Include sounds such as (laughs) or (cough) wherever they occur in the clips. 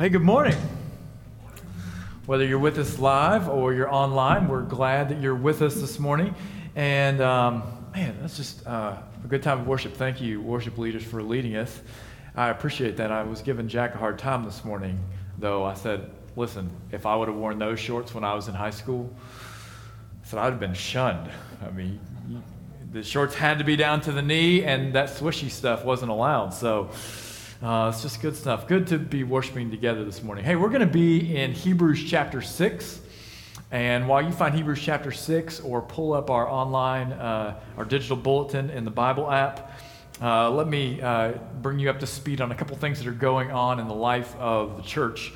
Hey, good morning. Whether you're with us live or you're online, we're glad that you're with us this morning. And um, man, that's just uh, a good time of worship. Thank you, worship leaders, for leading us. I appreciate that. I was giving Jack a hard time this morning, though. I said, listen, if I would have worn those shorts when I was in high school, I said I'd have been shunned. I mean, the shorts had to be down to the knee, and that swishy stuff wasn't allowed. So, uh, it's just good stuff. Good to be worshiping together this morning. Hey, we're going to be in Hebrews chapter 6. And while you find Hebrews chapter 6 or pull up our online, uh, our digital bulletin in the Bible app, uh, let me uh, bring you up to speed on a couple things that are going on in the life of the church.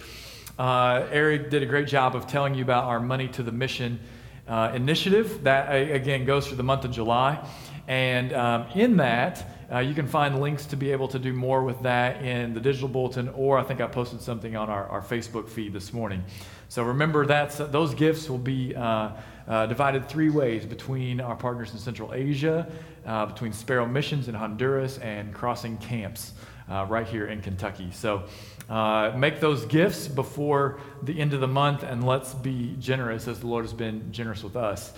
Uh, Eric did a great job of telling you about our Money to the Mission uh, initiative. That, again, goes through the month of July. And um, in that, uh, you can find links to be able to do more with that in the digital bulletin, or I think I posted something on our, our Facebook feed this morning. So remember that those gifts will be uh, uh, divided three ways between our partners in Central Asia, uh, between Sparrow Missions in Honduras, and Crossing Camps uh, right here in Kentucky. So uh, make those gifts before the end of the month, and let's be generous as the Lord has been generous with us.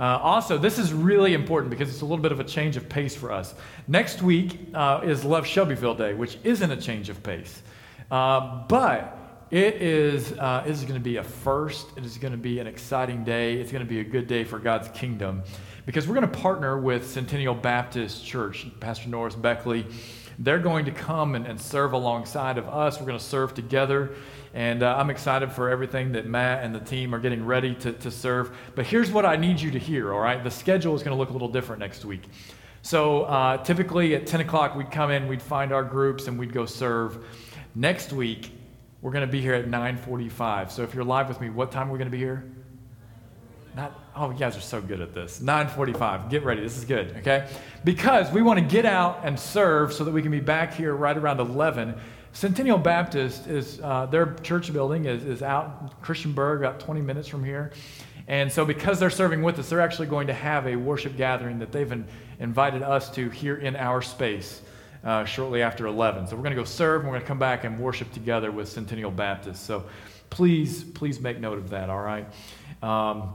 Uh, also, this is really important because it's a little bit of a change of pace for us. Next week uh, is Love Shelbyville Day, which isn't a change of pace. Uh, but it is, uh, is going to be a first. It is going to be an exciting day. It's going to be a good day for God's kingdom because we're going to partner with Centennial Baptist Church, Pastor Norris Beckley. They're going to come and, and serve alongside of us. We're going to serve together. And uh, I'm excited for everything that Matt and the team are getting ready to, to serve. But here's what I need you to hear, all right? The schedule is going to look a little different next week. So uh, typically at 10 o'clock, we'd come in, we'd find our groups, and we'd go serve. Next week, we're going to be here at 9:45. So if you're live with me, what time are we going to be here? Not, oh, you guys are so good at this. 9:45. Get ready. This is good. Okay, because we want to get out and serve so that we can be back here right around 11 Centennial Baptist is uh, their church building is, is out Christiansburg, about 20 minutes from here. And so, because they're serving with us, they're actually going to have a worship gathering that they've in, invited us to here in our space uh, shortly after 11. So, we're going to go serve and we're going to come back and worship together with Centennial Baptist. So, please, please make note of that, all right? Um,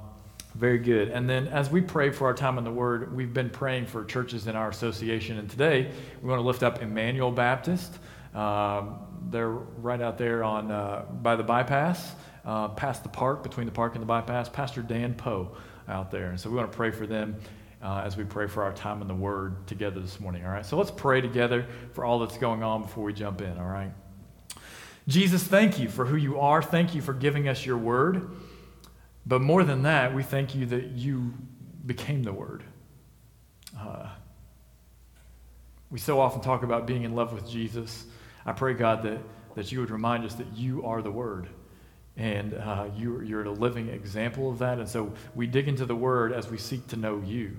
very good. And then, as we pray for our time in the Word, we've been praying for churches in our association. And today, we want to lift up Emmanuel Baptist. Um, they're right out there on uh, by the bypass, uh, past the park, between the park and the bypass. Pastor Dan Poe out there, and so we want to pray for them uh, as we pray for our time in the Word together this morning. All right, so let's pray together for all that's going on before we jump in. All right, Jesus, thank you for who you are. Thank you for giving us your Word, but more than that, we thank you that you became the Word. Uh, we so often talk about being in love with Jesus. I pray, God, that, that you would remind us that you are the Word. And uh, you, you're a living example of that. And so we dig into the Word as we seek to know you.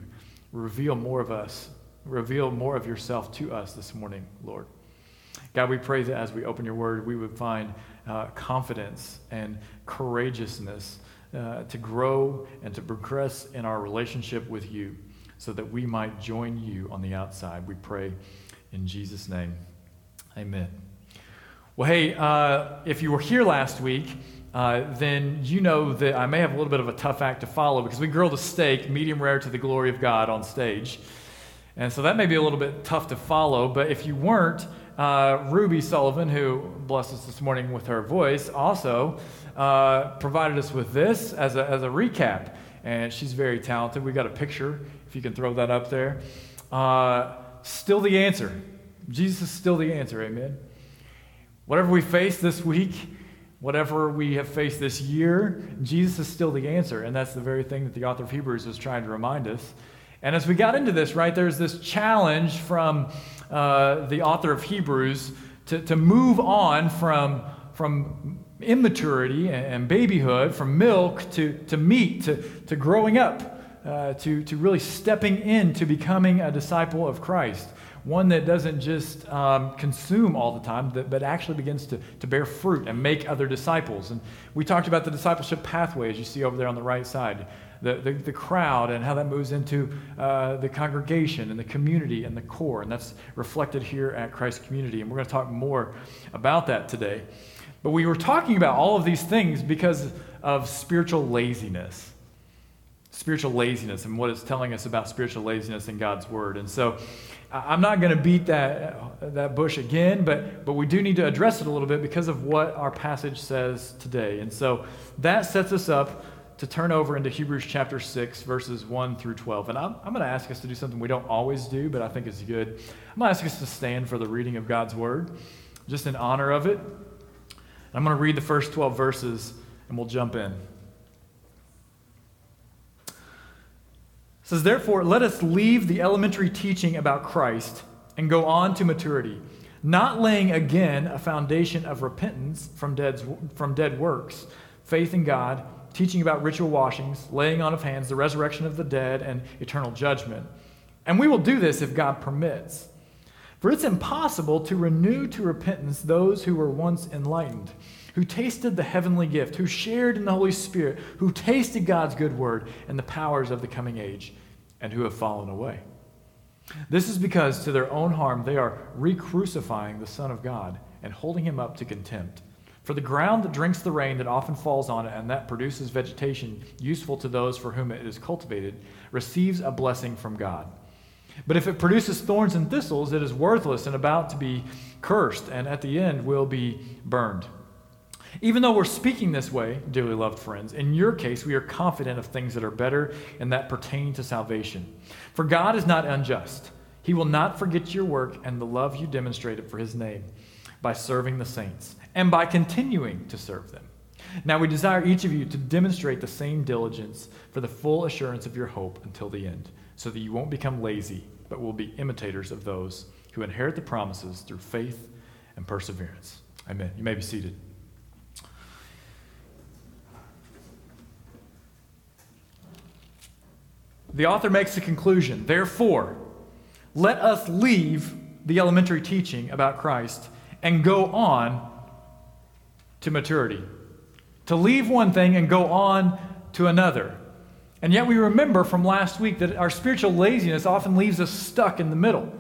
Reveal more of us. Reveal more of yourself to us this morning, Lord. God, we pray that as we open your Word, we would find uh, confidence and courageousness uh, to grow and to progress in our relationship with you so that we might join you on the outside. We pray in Jesus' name. Amen. Well, hey, uh, if you were here last week, uh, then you know that I may have a little bit of a tough act to follow because we grilled a steak, medium rare to the glory of God, on stage. And so that may be a little bit tough to follow, but if you weren't, uh, Ruby Sullivan, who blessed us this morning with her voice, also uh, provided us with this as a, as a recap. And she's very talented. We got a picture, if you can throw that up there. Uh, still the answer. Jesus is still the answer, amen. Whatever we face this week, whatever we have faced this year, Jesus is still the answer. And that's the very thing that the author of Hebrews is trying to remind us. And as we got into this, right, there's this challenge from uh, the author of Hebrews to, to move on from, from immaturity and babyhood, from milk to, to meat, to, to growing up, uh, to, to really stepping into becoming a disciple of Christ one that doesn't just um, consume all the time, but actually begins to, to bear fruit and make other disciples. And we talked about the discipleship pathway, as you see over there on the right side, the, the, the crowd and how that moves into uh, the congregation and the community and the core. And that's reflected here at Christ Community. And we're going to talk more about that today. But we were talking about all of these things because of spiritual laziness. Spiritual laziness and what it's telling us about spiritual laziness in God's Word. And so I'm not going to beat that, that bush again, but, but we do need to address it a little bit because of what our passage says today. And so that sets us up to turn over into Hebrews chapter 6, verses 1 through 12. And I'm, I'm going to ask us to do something we don't always do, but I think is good. I'm going to ask us to stand for the reading of God's Word, just in honor of it. I'm going to read the first 12 verses, and we'll jump in. It says, Therefore, let us leave the elementary teaching about Christ and go on to maturity, not laying again a foundation of repentance from dead, from dead works, faith in God, teaching about ritual washings, laying on of hands, the resurrection of the dead, and eternal judgment. And we will do this if God permits. For it's impossible to renew to repentance those who were once enlightened who tasted the heavenly gift, who shared in the Holy Spirit, who tasted God's good word and the powers of the coming age, and who have fallen away. This is because to their own harm they are re crucifying the Son of God and holding him up to contempt. For the ground that drinks the rain that often falls on it and that produces vegetation useful to those for whom it is cultivated receives a blessing from God. But if it produces thorns and thistles, it is worthless and about to be cursed, and at the end will be burned. Even though we're speaking this way, dearly loved friends, in your case, we are confident of things that are better and that pertain to salvation. For God is not unjust. He will not forget your work and the love you demonstrated for his name by serving the saints and by continuing to serve them. Now we desire each of you to demonstrate the same diligence for the full assurance of your hope until the end, so that you won't become lazy, but will be imitators of those who inherit the promises through faith and perseverance. Amen. You may be seated. the author makes a conclusion. Therefore, let us leave the elementary teaching about Christ and go on to maturity. To leave one thing and go on to another. And yet, we remember from last week that our spiritual laziness often leaves us stuck in the middle.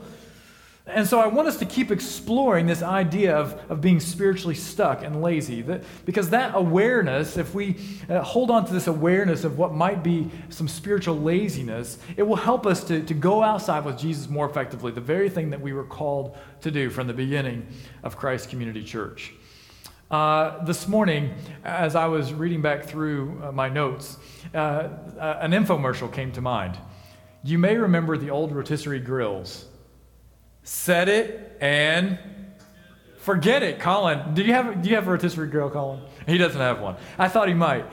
And so I want us to keep exploring this idea of, of being spiritually stuck and lazy. That, because that awareness, if we uh, hold on to this awareness of what might be some spiritual laziness, it will help us to, to go outside with Jesus more effectively, the very thing that we were called to do from the beginning of Christ Community Church. Uh, this morning, as I was reading back through uh, my notes, uh, uh an infomercial came to mind. You may remember the old rotisserie grills set it and forget it. Colin, do you have do you have a rotisserie grill, Colin? He doesn't have one. I thought he might.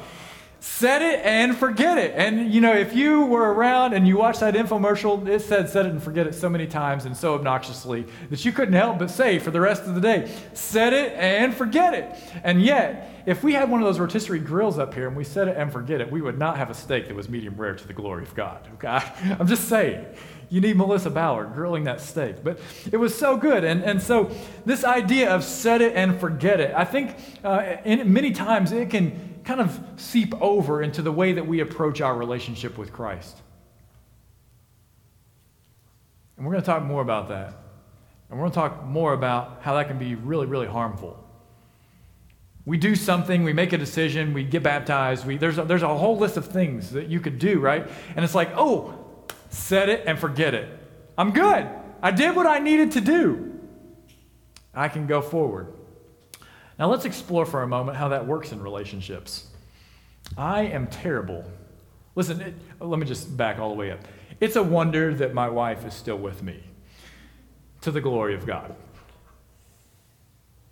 Set it and forget it. And you know, if you were around and you watched that infomercial, it said set it and forget it so many times and so obnoxiously that you couldn't help but say for the rest of the day, set it and forget it. And yet, if we had one of those rotisserie grills up here and we set it and forget it, we would not have a steak that was medium rare to the glory of God. Okay? (laughs) I'm just saying you need Melissa Ballard grilling that steak. But it was so good. And, and so, this idea of set it and forget it, I think uh, in, many times it can kind of seep over into the way that we approach our relationship with Christ. And we're going to talk more about that. And we're going to talk more about how that can be really, really harmful. We do something, we make a decision, we get baptized, we, there's, a, there's a whole list of things that you could do, right? And it's like, oh, set it and forget it. I'm good. I did what I needed to do. I can go forward. Now, let's explore for a moment how that works in relationships. I am terrible. Listen, it, let me just back all the way up. It's a wonder that my wife is still with me, to the glory of God.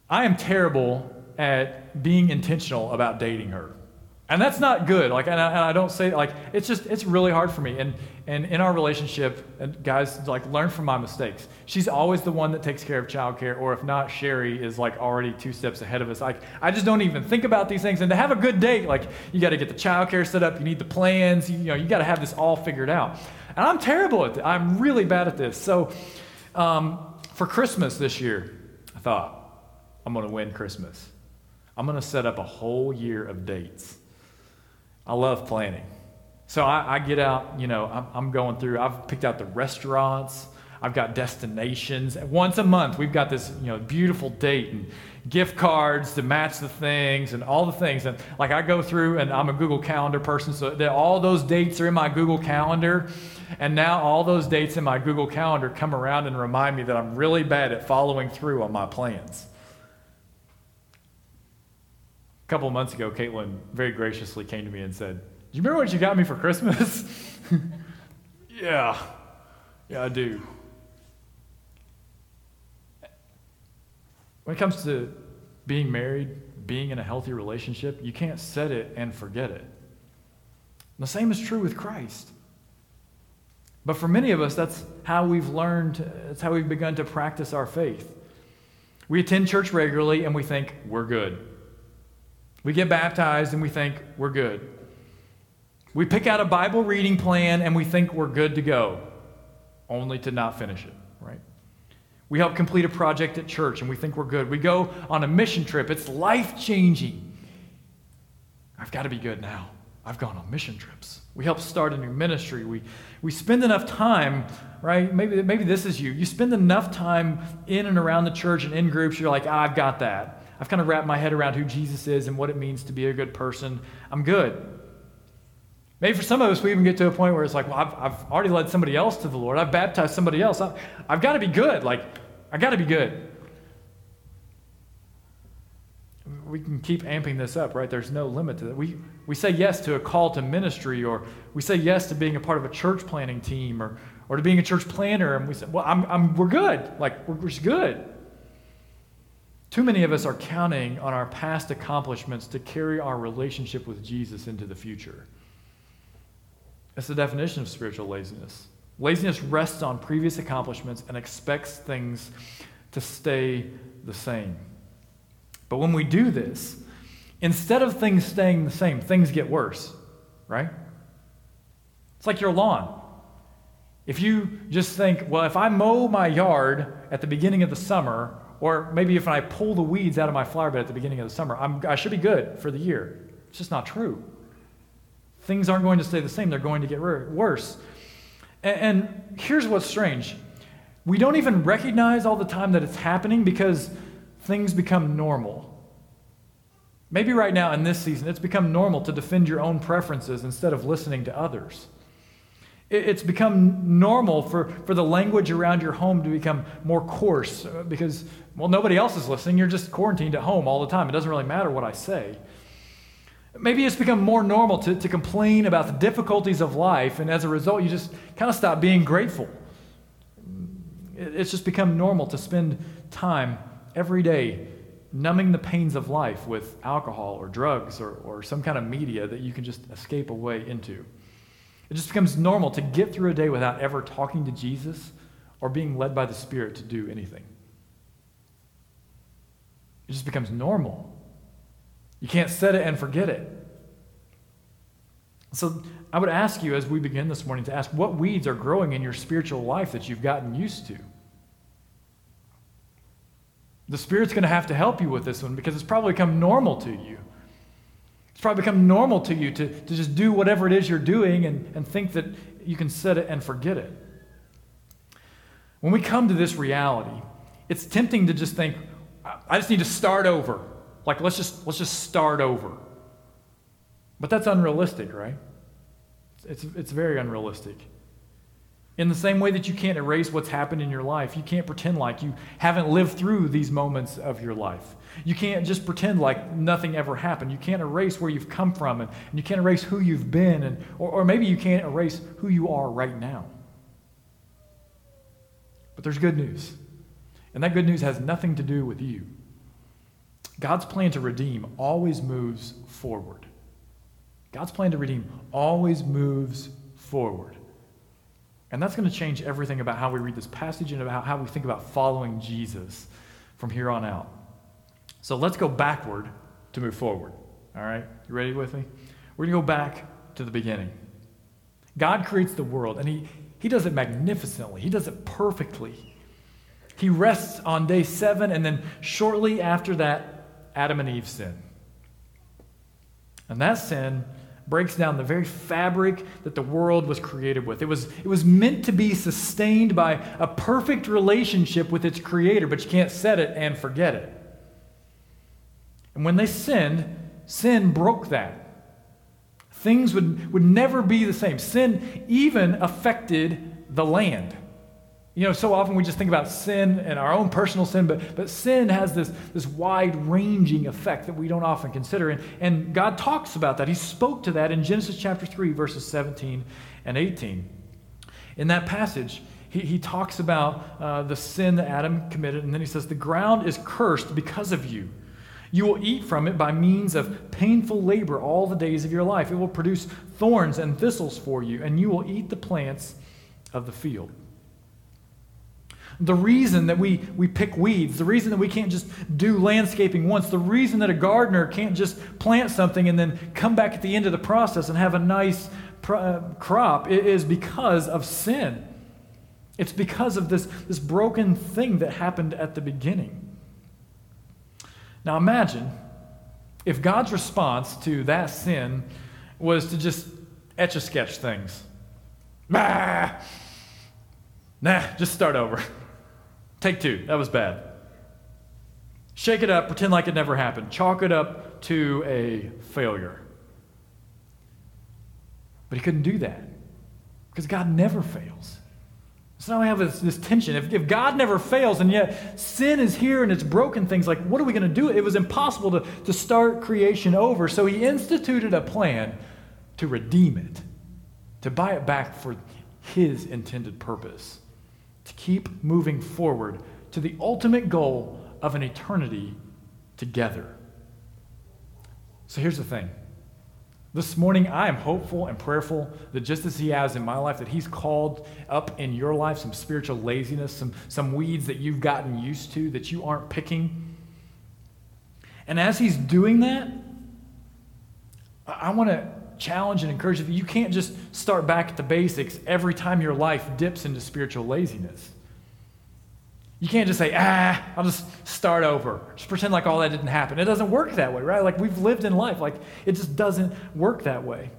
I am terrible at being intentional about dating her. And that's not good. Like, and I, and I, don't say like it's just it's really hard for me. And and in our relationship, and guys, like learn from my mistakes. She's always the one that takes care of childcare, or if not, Sherry is like already two steps ahead of us. Like I just don't even think about these things. And to have a good date, like you got to get the childcare set up. You need the plans. You, you know, you got to have this all figured out. And I'm terrible at this. I'm really bad at this. So um, for Christmas this year, I thought I'm going to win Christmas. I'm going to set up a whole year of dates. I love planning. So I, I get out, you know, I'm, I'm, going through, I've picked out the restaurants, I've got destinations. Once a month, we've got this, you know, beautiful date. And, gift cards to match the things and all the things. And like I go through, and I'm a Google Calendar person, so all those dates are in my Google Calendar. And now all those dates in my Google Calendar come around and remind me that I'm really bad at following through on my plans. Couple months ago, Caitlin very graciously came to me and said, Do you remember what you got me for Christmas? (laughs) yeah. Yeah, I do. When it comes to being married, being in a healthy relationship, you can't set it and forget it. The same is true with Christ. But for many of us, that's how we've learned, that's how we've begun to practice our faith. We attend church regularly and we think we're good. We get baptized and we think we're good. We pick out a Bible reading plan and we think we're good to go, only to not finish it, right? We help complete a project at church and we think we're good. We go on a mission trip, it's life changing. I've got to be good now. I've gone on mission trips. We help start a new ministry. We, we spend enough time, right? Maybe, maybe this is you. You spend enough time in and around the church and in groups, you're like, ah, I've got that. I've kind of wrapped my head around who Jesus is and what it means to be a good person. I'm good. Maybe for some of us, we even get to a point where it's like, well, I've, I've already led somebody else to the Lord. I've baptized somebody else. I, I've got to be good. Like, I got to be good. We can keep amping this up, right? There's no limit to that. We, we say yes to a call to ministry, or we say yes to being a part of a church planning team, or, or to being a church planner, and we say, well, I'm, I'm, we're good. Like, we're, we're good. Too many of us are counting on our past accomplishments to carry our relationship with Jesus into the future. That's the definition of spiritual laziness. Laziness rests on previous accomplishments and expects things to stay the same. But when we do this, instead of things staying the same, things get worse, right? It's like your lawn. If you just think, well, if I mow my yard at the beginning of the summer, or maybe if I pull the weeds out of my flower bed at the beginning of the summer, I'm, i should be good for the year. It's just not true. Things aren't going to stay the same, they're going to get worse. And, and here's what's strange we don't even recognize all the time that it's happening because things become normal. Maybe right now in this season, it's become normal to defend your own preferences instead of listening to others. It's become normal for, for the language around your home to become more coarse uh, because, well, nobody else is listening. You're just quarantined at home all the time. It doesn't really matter what I say. Maybe it's become more normal to, to complain about the difficulties of life, and as a result, you just kind of stop being grateful. It's just become normal to spend time every day numbing the pains of life with alcohol or drugs or, or some kind of media that you can just escape away into. It just becomes normal to get through a day without ever talking to Jesus or being led by the Spirit to do anything. It just becomes normal. You can't set it and forget it. So I would ask you as we begin this morning to ask what weeds are growing in your spiritual life that you've gotten used to? The Spirit's going to have to help you with this one because it's probably become normal to you. It's probably become normal to you to, to just do whatever it is you're doing and, and think that you can set it and forget it. When we come to this reality, it's tempting to just think, I just need to start over. Like let's just let's just start over. But that's unrealistic, right? It's, it's very unrealistic. In the same way that you can't erase what's happened in your life, you can't pretend like you haven't lived through these moments of your life. You can't just pretend like nothing ever happened. You can't erase where you've come from, and, and you can't erase who you've been, and, or, or maybe you can't erase who you are right now. But there's good news. And that good news has nothing to do with you. God's plan to redeem always moves forward. God's plan to redeem always moves forward. And that's going to change everything about how we read this passage and about how we think about following Jesus from here on out. So let's go backward to move forward. All right? You ready with me? We're going to go back to the beginning. God creates the world, and he, he does it magnificently, He does it perfectly. He rests on day seven, and then shortly after that, Adam and Eve sin. And that sin breaks down the very fabric that the world was created with. It was, it was meant to be sustained by a perfect relationship with its creator, but you can't set it and forget it. And when they sinned, sin broke that. Things would, would never be the same. Sin even affected the land. You know, so often we just think about sin and our own personal sin, but, but sin has this, this wide ranging effect that we don't often consider. And, and God talks about that. He spoke to that in Genesis chapter 3, verses 17 and 18. In that passage, he, he talks about uh, the sin that Adam committed, and then he says, The ground is cursed because of you. You will eat from it by means of painful labor all the days of your life. It will produce thorns and thistles for you, and you will eat the plants of the field. The reason that we, we pick weeds, the reason that we can't just do landscaping once, the reason that a gardener can't just plant something and then come back at the end of the process and have a nice uh, crop is because of sin. It's because of this, this broken thing that happened at the beginning. Now imagine if God's response to that sin was to just etch a sketch things. Bah! Nah, just start over. (laughs) Take two. That was bad. Shake it up, pretend like it never happened. Chalk it up to a failure. But he couldn't do that because God never fails. So now we have this, this tension. If, if, God never fails and yet sin is here and it's broken things, like what are we going to do? It was impossible to, to start creation over. So he instituted a plan to redeem it, to buy it back for his intended purpose to keep moving forward to the ultimate goal of an eternity together. So here's the thing. This morning, I am hopeful and prayerful that just as He has in my life, that He's called up in your life some spiritual laziness, some, some weeds that you've gotten used to that you aren't picking. And as He's doing that, I, I want to challenge and encourage you you can't just start back at the basics every time your life dips into spiritual laziness. You can't just say, ah, I'll just start over. Just pretend like all that didn't happen. It doesn't work that way, right? Like we've lived in life. Like it just doesn't work that way.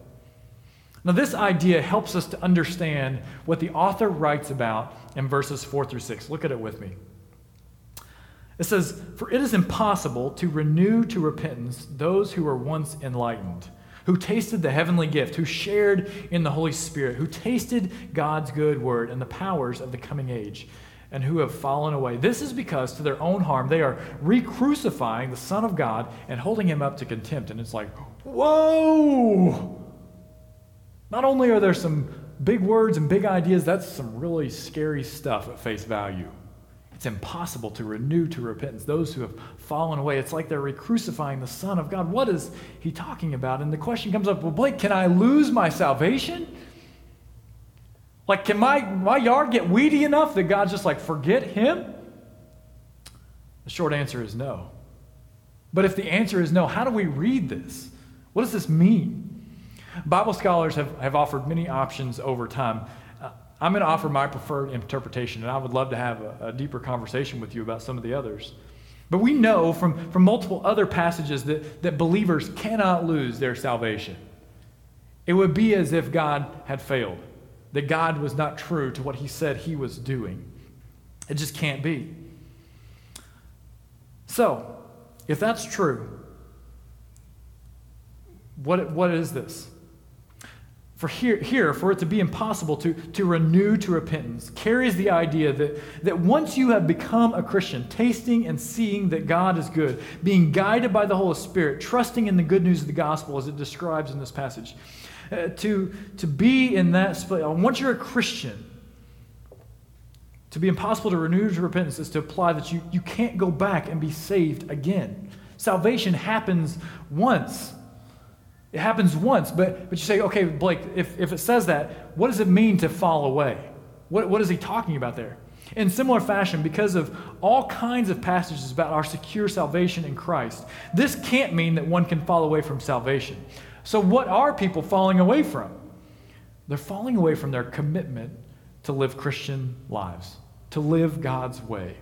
Now, this idea helps us to understand what the author writes about in verses 4 through 6. Look at it with me. It says, For it is impossible to renew to repentance those who were once enlightened who tasted the heavenly gift, who shared in the Holy Spirit, who tasted God's good word and the powers of the coming age, and who have fallen away. This is because, to their own harm, they are re crucifying the Son of God and holding him up to contempt. And it's like, whoa! Not only are there some big words and big ideas, that's some really scary stuff at face value. It's impossible to renew to repentance those who have fallen away. It's like they're re crucifying the Son of God. What is he talking about? And the question comes up well, Blake, can I lose my salvation? Like, can my, my yard get weedy enough that God's just like, forget him? The short answer is no. But if the answer is no, how do we read this? What does this mean? Bible scholars have, have offered many options over time. I'm going to offer my preferred interpretation, and I would love to have a, a, deeper conversation with you about some of the others. But we know from, from multiple other passages that, that believers cannot lose their salvation. It would be as if God had failed, that God was not true to what he said he was doing. It just can't be. So, if that's true, what, what is this? For here, here, for it to be impossible to, to renew to repentance, carries the idea that, that once you have become a Christian, tasting and seeing that God is good, being guided by the Holy Spirit, trusting in the good news of the gospel as it describes in this passage, uh, to, to be in that split, once you're a Christian, to be impossible to renew to repentance is to apply that you, you can't go back and be saved again. Salvation happens once. It happens once, but, but you say, okay, Blake, if, if it says that, what does it mean to fall away? What, what is he talking about there? In similar fashion, because of all kinds of passages about our secure salvation in Christ, this can't mean that one can fall away from salvation. So, what are people falling away from? They're falling away from their commitment to live Christian lives, to live God's way.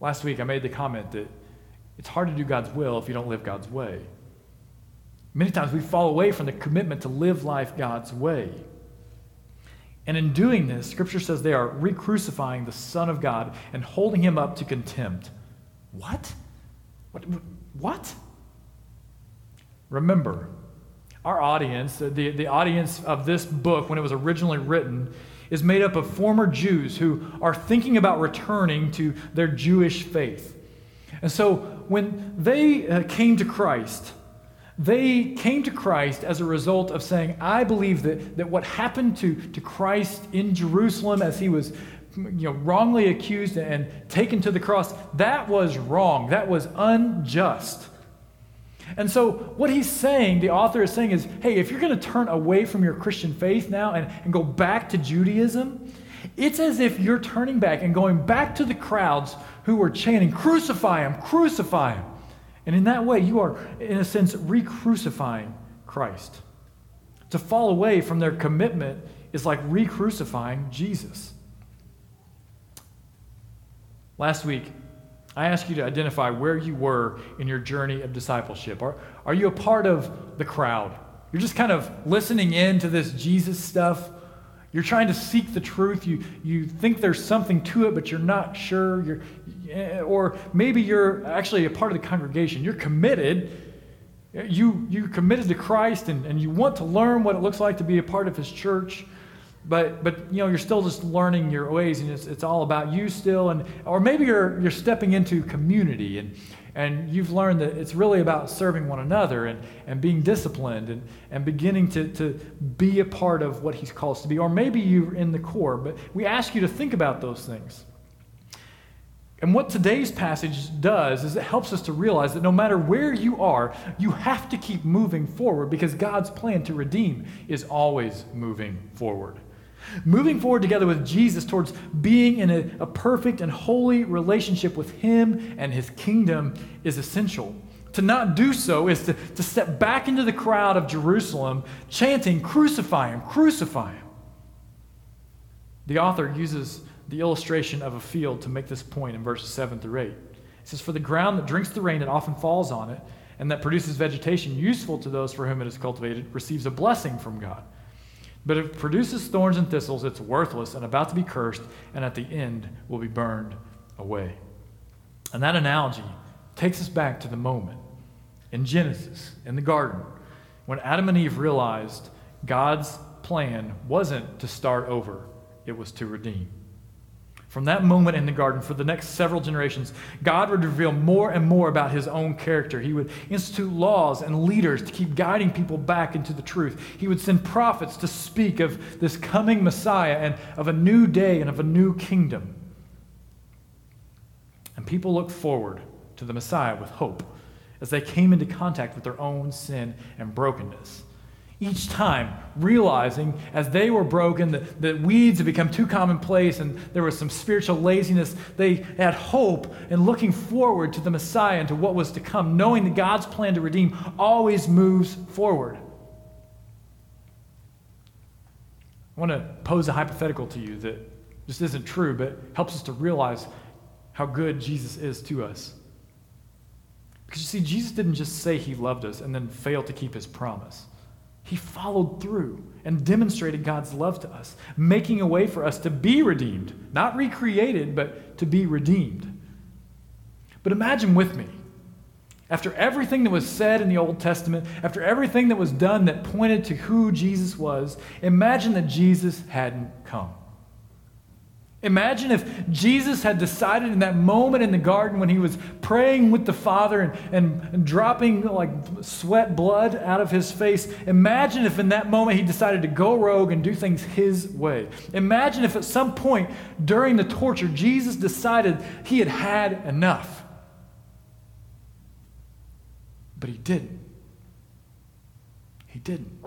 Last week, I made the comment that it's hard to do God's will if you don't live God's way. Many times we fall away from the commitment to live life God's way. And in doing this, Scripture says they are re crucifying the Son of God and holding him up to contempt. What? What? what? Remember, our audience, the, the audience of this book when it was originally written, is made up of former Jews who are thinking about returning to their Jewish faith. And so when they uh, came to Christ, they came to Christ as a result of saying, I believe that, that what happened to, to Christ in Jerusalem as he was you know, wrongly accused and taken to the cross, that was wrong. That was unjust. And so, what he's saying, the author is saying, is hey, if you're going to turn away from your Christian faith now and, and go back to Judaism, it's as if you're turning back and going back to the crowds who were chanting, Crucify him, crucify him. And in that way, you are, in a sense, re crucifying Christ. To fall away from their commitment is like re crucifying Jesus. Last week, I asked you to identify where you were in your journey of discipleship. Are, are you a part of the crowd? You're just kind of listening in to this Jesus stuff. You're trying to seek the truth. You, you think there's something to it, but you're not sure. You're, Eh, or maybe you're actually a part of the congregation. You're committed. You, you're committed to Christ and, and you want to learn what it looks like to be a part of his church but but you know you're still just learning your ways and it's, it's all about you still and or maybe you're you're stepping into community and and you've learned that it's really about serving one another and, and being disciplined and, and beginning to, to be a part of what he's called to be or maybe you're in the core but we ask you to think about those things and what today's passage does is it helps us to realize that no matter where you are, you have to keep moving forward because God's plan to redeem is always moving forward. Moving forward together with Jesus towards being in a, a, perfect and holy relationship with Him and His kingdom is essential. To not do so is to, to step back into the crowd of Jerusalem chanting, Crucify Him, crucify Him. The author uses the illustration of a field to make this point in verses 7 through 8. It says, For the ground that drinks the rain that often falls on it, and that produces vegetation useful to those for whom it is cultivated, receives a blessing from God. But if it produces thorns and thistles, it's worthless and about to be cursed, and at the end will be burned away. And that analogy takes us back to the moment in Genesis, in the garden, when Adam and Eve realized God's plan wasn't to start over, it was to redeem. From that moment in the garden, for the next several generations, God would reveal more and more about his own character. He would institute laws and leaders to keep guiding people back into the truth. He would send prophets to speak of this coming Messiah and of a new day and of a new kingdom. And people looked forward to the Messiah with hope as they came into contact with their own sin and brokenness each time, realizing as they were broken that, that weeds had become too commonplace and there was some spiritual laziness, they had hope and looking forward to the Messiah and to what was to come, knowing that God's plan to redeem always moves forward. I want to pose a hypothetical to you that just isn't true, but helps us to realize how good Jesus is to us. Because you see, Jesus didn't just say he loved us and then fail to keep his promise. He followed through and demonstrated God's love to us, making a way for us to be redeemed, not recreated, but to be redeemed. But imagine with me, after everything that was said in the Old Testament, after everything that was done that pointed to who Jesus was, imagine that Jesus hadn't come. Imagine if Jesus had decided in that moment in the garden when he was praying with the Father and, and, and, dropping like sweat blood out of his face. Imagine if in that moment he decided to go rogue and do things his way. Imagine if at some point during the torture Jesus decided he had had enough. But he didn't. He didn't.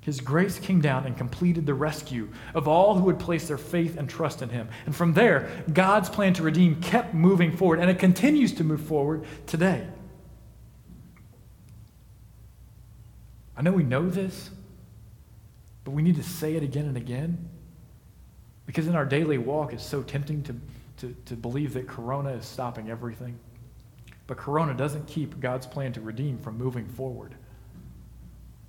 His grace came down and completed the rescue of all who would place their faith and trust in him. And from there, God's plan to redeem kept moving forward, and it continues to move forward today. I know we know this, but we need to say it again and again because in our daily walk, it's so tempting to, to, to believe that Corona is stopping everything. But Corona doesn't keep God's plan to redeem from moving forward.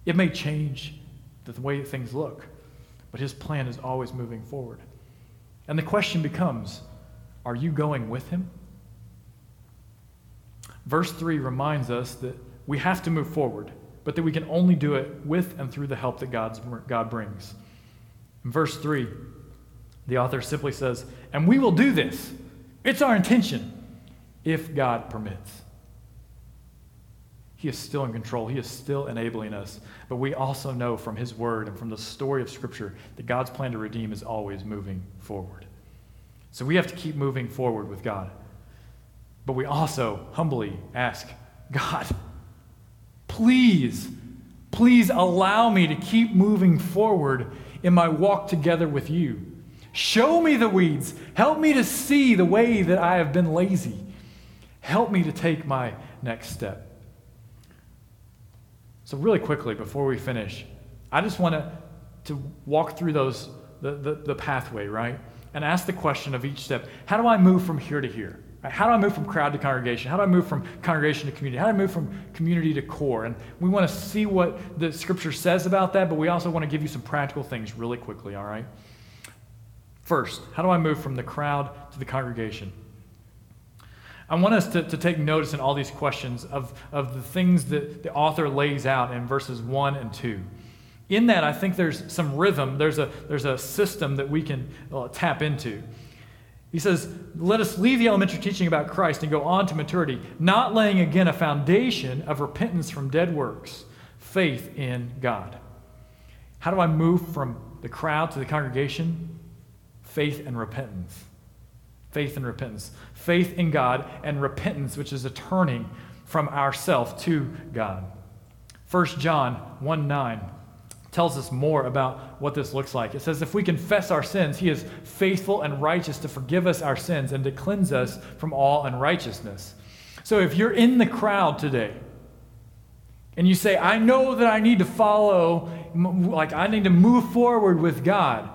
It may change the way things look. But his plan is always moving forward. And the question becomes are you going with him? Verse 3 reminds us that we have to move forward, but that we can only do it with and through the help that God's, God brings. In verse 3, the author simply says, And we will do this. It's our intention if God permits. He is still in control. He is still enabling us. But we also know from His Word and from the story of Scripture that God's plan to redeem is always moving forward. So we have to keep moving forward with God. But we also humbly ask God, please, please allow me to keep moving forward in my walk together with you. Show me the weeds. Help me to see the way that I have been lazy. Help me to take my next step. So, really quickly, before we finish, I just want to, to walk through those, the, the, the pathway, right? And ask the question of each step How do I move from here to here? How do I move from crowd to congregation? How do I move from congregation to community? How do I move from community to core? And we want to see what the scripture says about that, but we also want to give you some practical things really quickly, all right? First, how do I move from the crowd to the congregation? I want us to, to take notice in all these questions of, of the things that the author lays out in verses 1 and 2. In that, I think there's some rhythm, there's a, there's a system that we can uh, tap into. He says, Let us leave the elementary teaching about Christ and go on to maturity, not laying again a foundation of repentance from dead works, faith in God. How do I move from the crowd to the congregation? Faith and repentance. Faith and repentance. Faith in God and repentance, which is a turning from ourself to God. 1 John 1 9 tells us more about what this looks like. It says, If we confess our sins, he is faithful and righteous to forgive us our sins and to cleanse us from all unrighteousness. So if you're in the crowd today and you say, I know that I need to follow, like I need to move forward with God,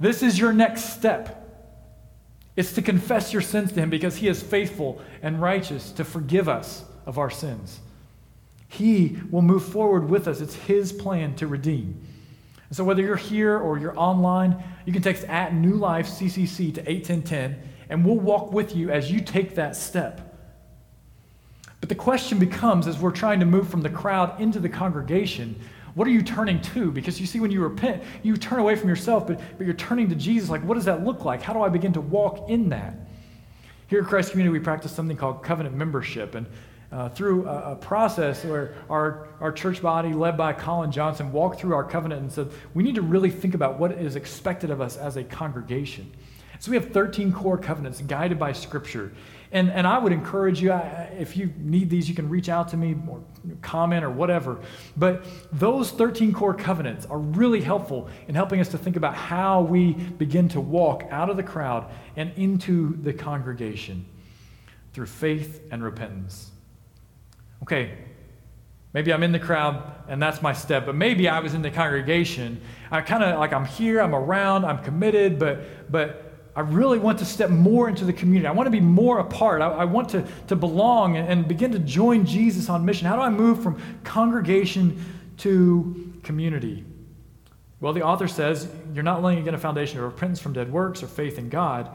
this is your next step. It's to confess your sins to Him because He is faithful and righteous to forgive us of our sins. He will move forward with us. It's His plan to redeem. And so, whether you're here or you're online, you can text at New Life CCC to 81010, and we'll walk with you as you take that step. But the question becomes as we're trying to move from the crowd into the congregation, what are you turning to? Because you see, when you repent, you turn away from yourself, but, but you're turning to Jesus. Like, what does that look like? How do I begin to walk in that? Here at Christ Community, we practice something called covenant membership. And uh, through a, a, process where our, our church body, led by Colin Johnson, walked through our covenant and said, we need to really think about what is expected of us as a congregation. So we have 13 core covenants guided by Scripture. And, and I would encourage you, if you need these, you can reach out to me or comment or whatever. But those 13 core covenants are really helpful in helping us to think about how we begin to walk out of the crowd and into the congregation through faith and repentance. Okay, maybe I'm in the crowd and that's my step, but maybe I was in the congregation. I kind of like I'm here, I'm around, I'm committed, but but I really want to step more into the community. I want to be more a part. I, I want to, to belong and, and begin to join Jesus on mission. How do I move from congregation to community? Well, the author says you're not laying again a foundation of repentance from dead works or faith in God,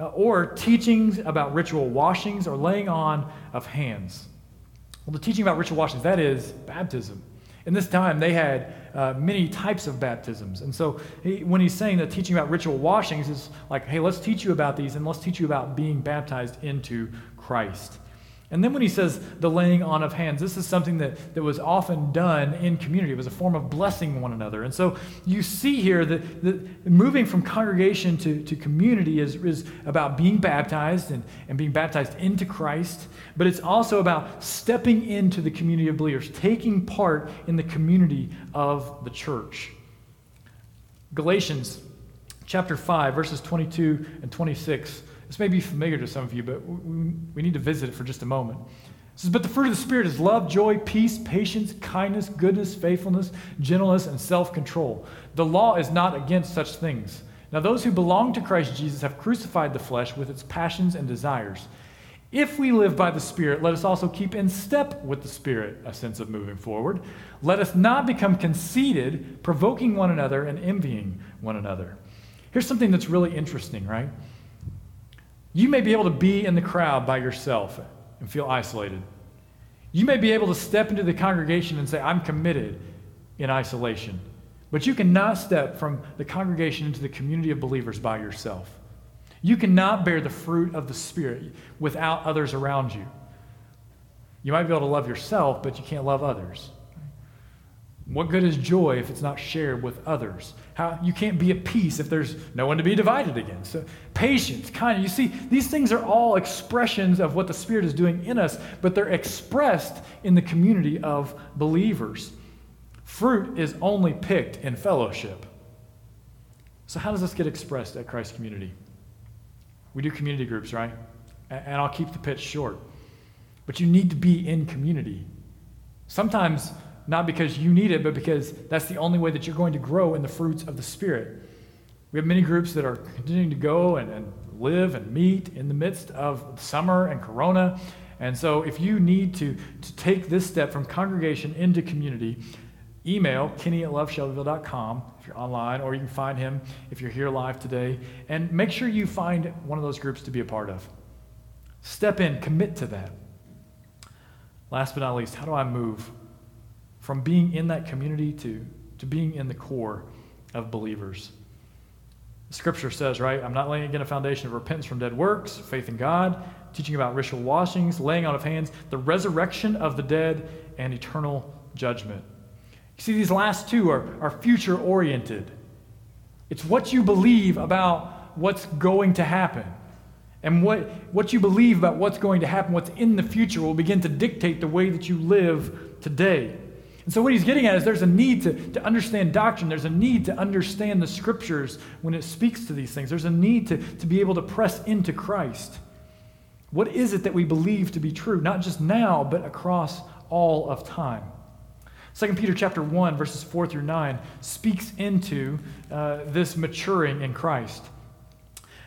uh, or teachings about ritual washings or laying on of hands. Well, the teaching about ritual washings, that is baptism. In this time, they had uh, many types of baptisms. And so he, when he's saying that teaching about ritual washings is like, hey, let's teach you about these and let's teach you about being baptized into Christ. And then when he says the laying on of hands, this is something that, that was often done in community. It was a form of blessing one another. And so you see here that, that moving from congregation to, to community is, is about being baptized and, and being baptized into Christ, but it's also about stepping into the community of believers, taking part in the community of the church. Galatians chapter 5, verses 22 and 26 this may be familiar to some of you, but we need to visit it for just a moment. It says, But the fruit of the Spirit is love, joy, peace, patience, kindness, goodness, faithfulness, gentleness, and self control. The law is not against such things. Now, those who belong to Christ Jesus have crucified the flesh with its passions and desires. If we live by the Spirit, let us also keep in step with the Spirit, a sense of moving forward. Let us not become conceited, provoking one another and envying one another. Here's something that's really interesting, right? You may be able to be in the crowd by yourself and feel isolated. You may be able to step into the congregation and say, I'm committed in isolation. But you cannot step from the congregation into the community of believers by yourself. You cannot bear the fruit of the Spirit without others around you. You might be able to love yourself, but you can't love others. What good is joy if it's not shared with others? How you can't be at peace if there's no one to be divided against. So, patience, kind. You see, these things are all expressions of what the Spirit is doing in us, but they're expressed in the community of believers. Fruit is only picked in fellowship. So, how does this get expressed at Christ Community? We do community groups, right? And I'll keep the pitch short. But you need to be in community. Sometimes not because you need it, but because that's the only way that you're going to grow in the fruits of the Spirit. We have many groups that are continuing to go and, and live and meet in the midst of summer and corona. And so, if you need to, to take this step from congregation into community, email kenny at loveshelbyville.com if you're online, or you can find him if you're here live today. And make sure you find one of those groups to be a part of. Step in, commit to that. Last but not least, how do I move from being in that community to, to being in the core of believers. Scripture says, right, I'm not laying again a foundation of repentance from dead works, faith in God, teaching about ritual washings, laying on of hands, the resurrection of the dead, and eternal judgment. You see, these last two are, are future oriented. It's what you believe about what's going to happen. And what, what you believe about what's going to happen, what's in the future, will begin to dictate the way that you live today. And so, what he's getting at is there's a need to, to understand doctrine. There's a need to understand the scriptures when it speaks to these things. There's a need to, to be able to press into Christ. What is it that we believe to be true, not just now, but across all of time? 2 Peter chapter 1, verses 4 through 9, speaks into uh, this maturing in Christ.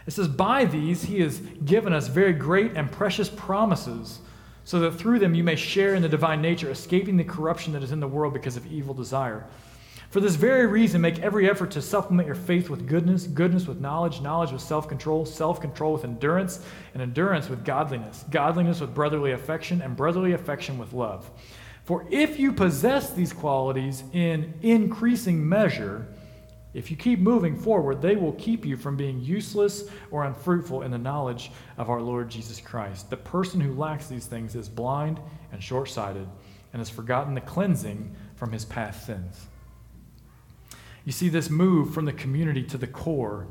It says, By these he has given us very great and precious promises so that through them you may share in the divine nature, escaping the corruption that is in the world because of evil desire. For this very reason, make every effort to supplement your faith with goodness, goodness with knowledge, knowledge with self control, self control with endurance, and endurance with godliness, godliness with brotherly affection, and brotherly affection with love. For if you possess these qualities in increasing measure, if you keep moving forward, they will keep you from being useless or unfruitful in the knowledge of our Lord Jesus Christ. The person who lacks these things is blind and short sighted and has forgotten the cleansing from his past sins. You see, this move from the community to the core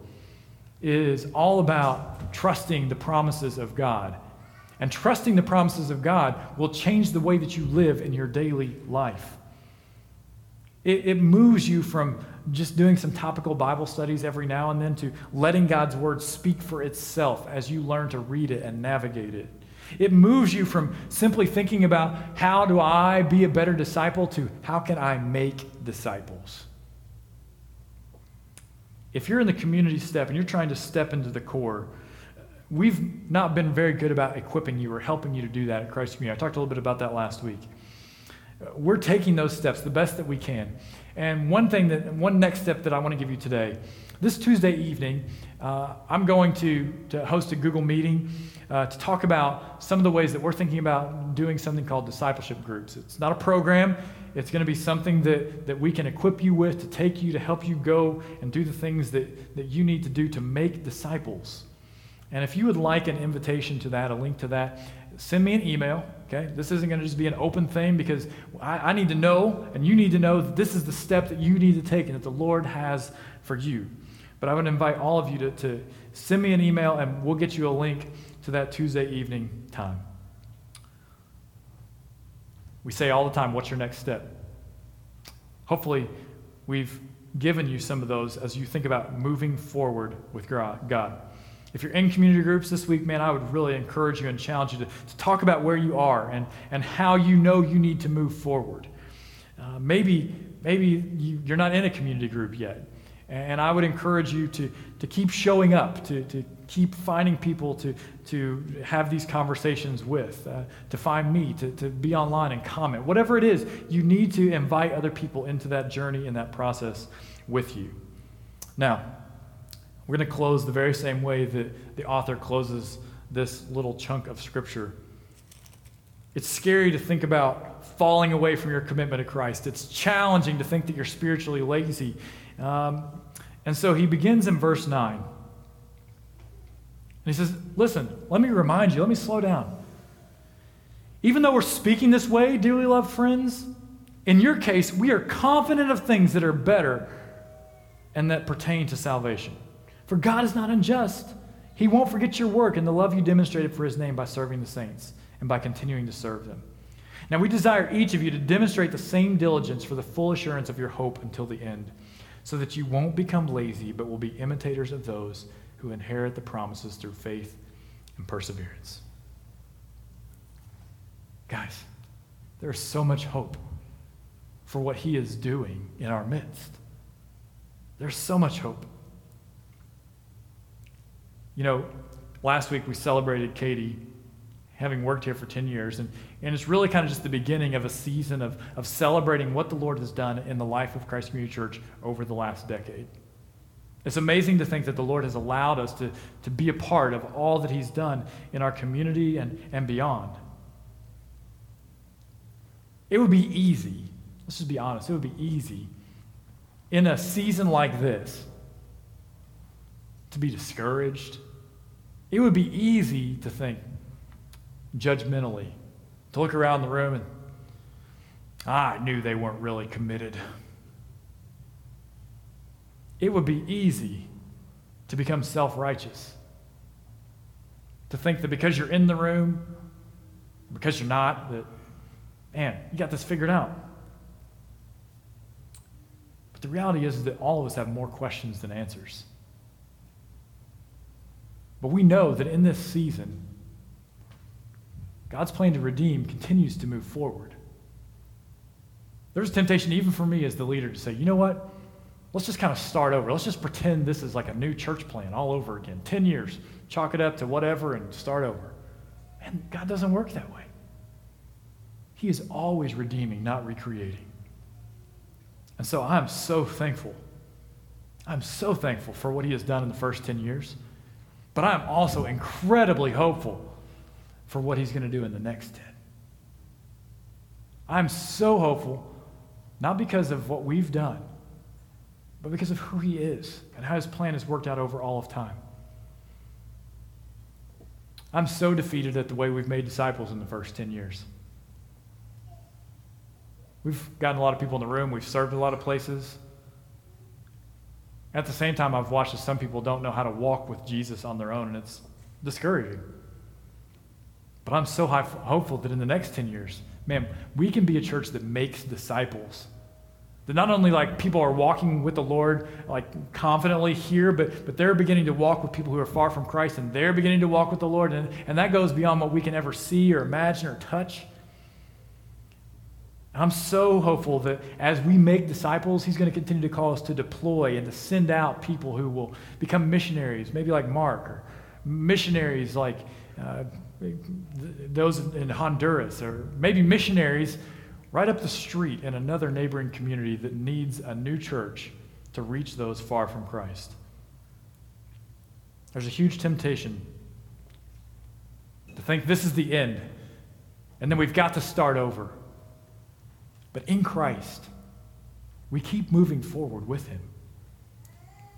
is all about trusting the promises of God. And trusting the promises of God will change the way that you live in your daily life. It, it moves you from just doing some topical Bible studies every now and then to letting God's word speak for itself as you learn to read it and navigate it. It moves you from simply thinking about how do I be a better disciple to how can I make disciples. If you're in the community step and you're trying to step into the core, we've not been very good about equipping you or helping you to do that at Christ Community. I talked a little bit about that last week. We're taking those steps the best that we can. And one thing that, one next step that I want to give you today, this Tuesday evening, uh, I'm going to, to host a Google meeting uh, to talk about some of the ways that we're thinking about doing something called discipleship groups. It's not a program, it's going to be something that, that we can equip you with to take you to help you go and do the things that, that you need to do to make disciples. And if you would like an invitation to that, a link to that, send me an email. Okay? This isn't going to just be an open thing because I, I, need to know and you need to know that this is the step that you need to take and that the Lord has for you. But I would invite all of you to, to send me an email and we'll get you a link to that Tuesday evening time. We say all the time, what's your next step? Hopefully, we've given you some of those as you think about moving forward with God. If you're in community groups this week, man, I would really encourage you and challenge you to, to talk about where you are and, and how you know you need to move forward. Uh, maybe maybe you, you're not in a community group yet. And I would encourage you to, to keep showing up, to, to keep finding people to, to have these conversations with, uh, to find me, to, to be online and comment. Whatever it is, you need to invite other people into that journey and that process with you. Now, we're going to close the very same way that the author closes this little chunk of Scripture. It's scary to think about falling away from your commitment to Christ. It's challenging to think that you're spiritually lazy. Um, and so he begins in verse 9. And he says, Listen, let me remind you, let me slow down. Even though we're speaking this way, dearly loved friends, in your case, we are confident of things that are better and that pertain to salvation. For God is not unjust. He won't forget your work and the love you demonstrated for his name by serving the saints and by continuing to serve them. Now, we desire each of you to demonstrate the same diligence for the full assurance of your hope until the end, so that you won't become lazy, but will be imitators of those who inherit the promises through faith and perseverance. Guys, there is so much hope for what he is doing in our midst. There's so much hope. You know, last week we celebrated Katie having worked here for 10 years, and, and it's really kind of just the beginning of a season of, of celebrating what the Lord has done in the life of Christ Community Church over the last decade. It's amazing to think that the Lord has allowed us to, to be a part of all that He's done in our community and, and beyond. It would be easy, let's just be honest, it would be easy in a season like this to be discouraged. It would be easy to think judgmentally, to look around the room and, I knew they weren't really committed. It would be easy to become self righteous, to think that because you're in the room, because you're not, that, man, you got this figured out. But the reality is that all of us have more questions than answers. But we know that in this season, God's plan to redeem continues to move forward. There's a temptation, even for me as the leader, to say, you know what? Let's just kind of start over. Let's just pretend this is like a new church plan all over again. 10 years, chalk it up to whatever and start over. And God doesn't work that way. He is always redeeming, not recreating. And so I'm so thankful. I'm so thankful for what He has done in the first 10 years. But I'm also incredibly hopeful for what he's going to do in the next 10. I'm so hopeful, not because of what we've done, but because of who he is and how his plan has worked out over all of time. I'm so defeated at the way we've made disciples in the first 10 years. We've gotten a lot of people in the room, we've served a lot of places, at the same time, I've watched as some people don't know how to walk with Jesus on their own, and it's discouraging. But I'm so hopeful that in the next 10 years, man, we can be a church that makes disciples. That not only like people are walking with the Lord like confidently here, but, but they're beginning to walk with people who are far from Christ, and they're beginning to walk with the Lord, and, and that goes beyond what we can ever see or imagine or touch. I'm so hopeful that as we make disciples, He's going to continue to call us to deploy and to send out people who will become missionaries, maybe like Mark, or missionaries like uh, those in Honduras, or maybe missionaries right up the street in another neighboring community that needs a new church to reach those far from Christ. There's a huge temptation to think this is the end, and then we've got to start over. But in Christ, we keep moving forward with Him.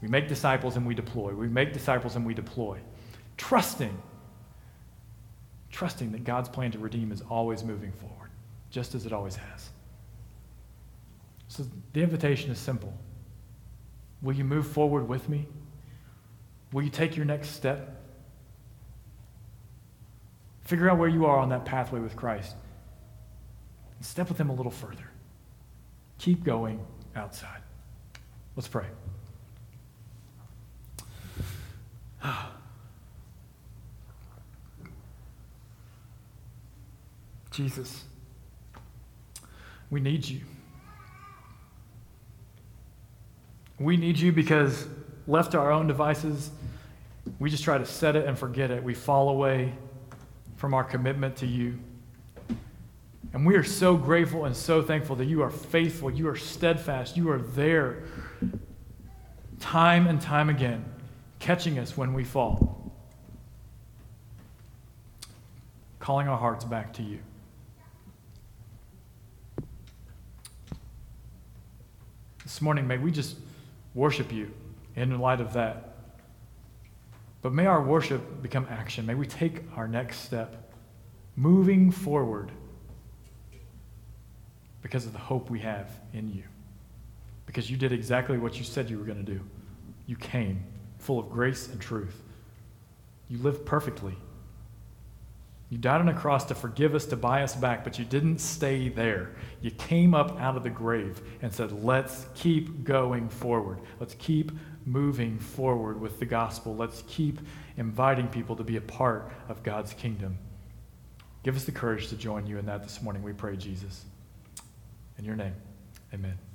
We make disciples and we deploy. We make disciples and we deploy. Trusting, trusting that God's plan to redeem is always moving forward, just as it always has. So the invitation is simple. Will you move forward with me? Will you take your next step? Figure out where you are on that pathway with Christ and step with Him a little further. Keep going outside. Let's pray. (sighs) Jesus, we need you. We need you because left to our own devices, we just try to set it and forget it. We fall away from our commitment to you. And we are so grateful and so thankful that you are faithful, you are steadfast, you are there time and time again, catching us when we fall, calling our hearts back to you. This morning, may we just worship you in light of that. But may our worship become action. May we take our next step moving forward because of the hope we have in you. Because you did exactly what you said you were going to do. You came full of grace and truth. You lived perfectly. You died on a cross to forgive us, to buy us back, but you didn't stay there. You came up out of the grave and said, Let's keep going forward. Let's keep moving forward with the gospel. Let's keep inviting people to be a part of God's kingdom. Give us the courage to join you in that this morning, we pray, Jesus. In your name, amen.